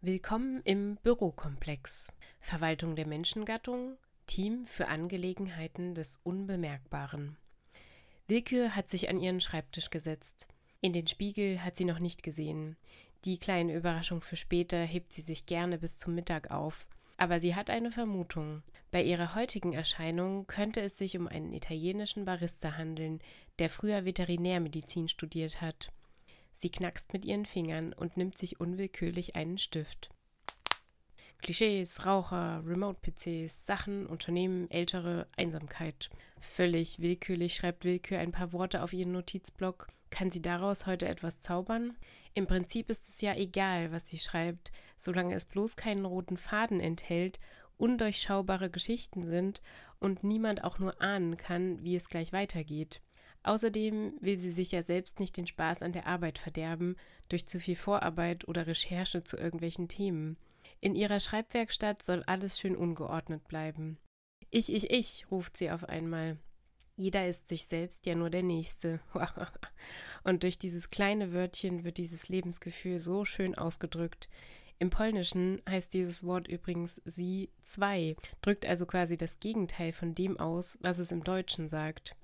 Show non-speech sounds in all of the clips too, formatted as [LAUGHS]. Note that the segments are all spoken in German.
Willkommen im Bürokomplex. Verwaltung der Menschengattung, Team für Angelegenheiten des Unbemerkbaren. Willkür hat sich an ihren Schreibtisch gesetzt. In den Spiegel hat sie noch nicht gesehen. Die kleine Überraschung für später hebt sie sich gerne bis zum Mittag auf. Aber sie hat eine Vermutung. Bei ihrer heutigen Erscheinung könnte es sich um einen italienischen Barista handeln, der früher Veterinärmedizin studiert hat. Sie knackst mit ihren Fingern und nimmt sich unwillkürlich einen Stift. Klischees, Raucher, Remote-PCs, Sachen, Unternehmen, Ältere, Einsamkeit. Völlig willkürlich schreibt Willkür ein paar Worte auf ihren Notizblock. Kann sie daraus heute etwas zaubern? Im Prinzip ist es ja egal, was sie schreibt, solange es bloß keinen roten Faden enthält, undurchschaubare Geschichten sind und niemand auch nur ahnen kann, wie es gleich weitergeht. Außerdem will sie sich ja selbst nicht den Spaß an der Arbeit verderben durch zu viel Vorarbeit oder Recherche zu irgendwelchen Themen. In ihrer Schreibwerkstatt soll alles schön ungeordnet bleiben. Ich, ich, ich, ruft sie auf einmal. Jeder ist sich selbst ja nur der Nächste. [LAUGHS] Und durch dieses kleine Wörtchen wird dieses Lebensgefühl so schön ausgedrückt. Im Polnischen heißt dieses Wort übrigens sie zwei, drückt also quasi das Gegenteil von dem aus, was es im Deutschen sagt.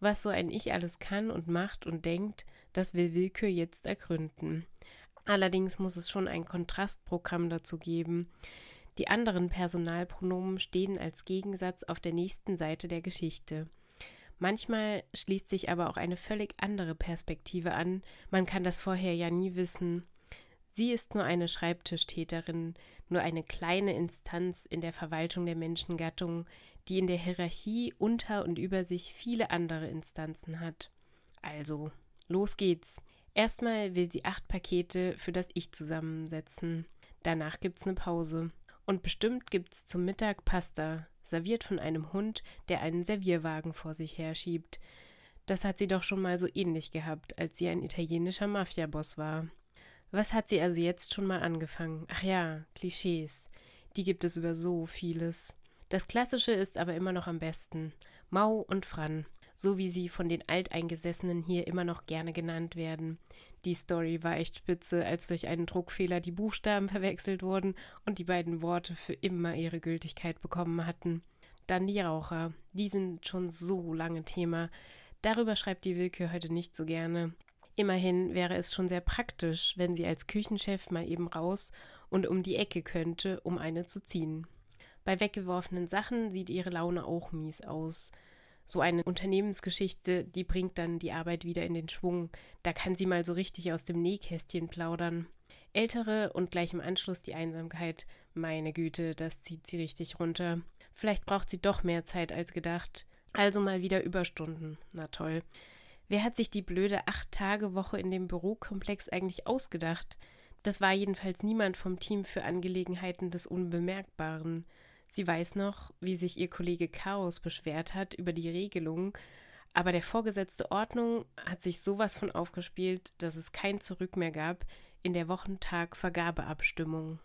Was so ein Ich alles kann und macht und denkt, das will Willkür jetzt ergründen. Allerdings muss es schon ein Kontrastprogramm dazu geben. Die anderen Personalpronomen stehen als Gegensatz auf der nächsten Seite der Geschichte. Manchmal schließt sich aber auch eine völlig andere Perspektive an, man kann das vorher ja nie wissen. Sie ist nur eine Schreibtischtäterin, nur eine kleine Instanz in der Verwaltung der Menschengattung, die in der Hierarchie unter und über sich viele andere Instanzen hat. Also, los geht's. Erstmal will sie acht Pakete für das Ich zusammensetzen. Danach gibt's eine Pause. Und bestimmt gibt's zum Mittag Pasta, serviert von einem Hund, der einen Servierwagen vor sich herschiebt. Das hat sie doch schon mal so ähnlich gehabt, als sie ein italienischer Mafiaboss war. Was hat sie also jetzt schon mal angefangen? Ach ja, Klischees. Die gibt es über so vieles. Das Klassische ist aber immer noch am besten. Mau und Fran, so wie sie von den Alteingesessenen hier immer noch gerne genannt werden. Die Story war echt spitze, als durch einen Druckfehler die Buchstaben verwechselt wurden und die beiden Worte für immer ihre Gültigkeit bekommen hatten. Dann die Raucher. Die sind schon so lange Thema. Darüber schreibt die Willkür heute nicht so gerne. Immerhin wäre es schon sehr praktisch, wenn sie als Küchenchef mal eben raus und um die Ecke könnte, um eine zu ziehen. Bei weggeworfenen Sachen sieht ihre Laune auch mies aus. So eine Unternehmensgeschichte, die bringt dann die Arbeit wieder in den Schwung. Da kann sie mal so richtig aus dem Nähkästchen plaudern. Ältere und gleich im Anschluss die Einsamkeit. Meine Güte, das zieht sie richtig runter. Vielleicht braucht sie doch mehr Zeit als gedacht. Also mal wieder Überstunden. Na toll. Wer hat sich die blöde Acht-Tage-Woche in dem Bürokomplex eigentlich ausgedacht? Das war jedenfalls niemand vom Team für Angelegenheiten des Unbemerkbaren. Sie weiß noch, wie sich ihr Kollege Chaos beschwert hat über die Regelung, aber der vorgesetzte Ordnung hat sich sowas von aufgespielt, dass es kein Zurück mehr gab in der Wochentag-Vergabeabstimmung.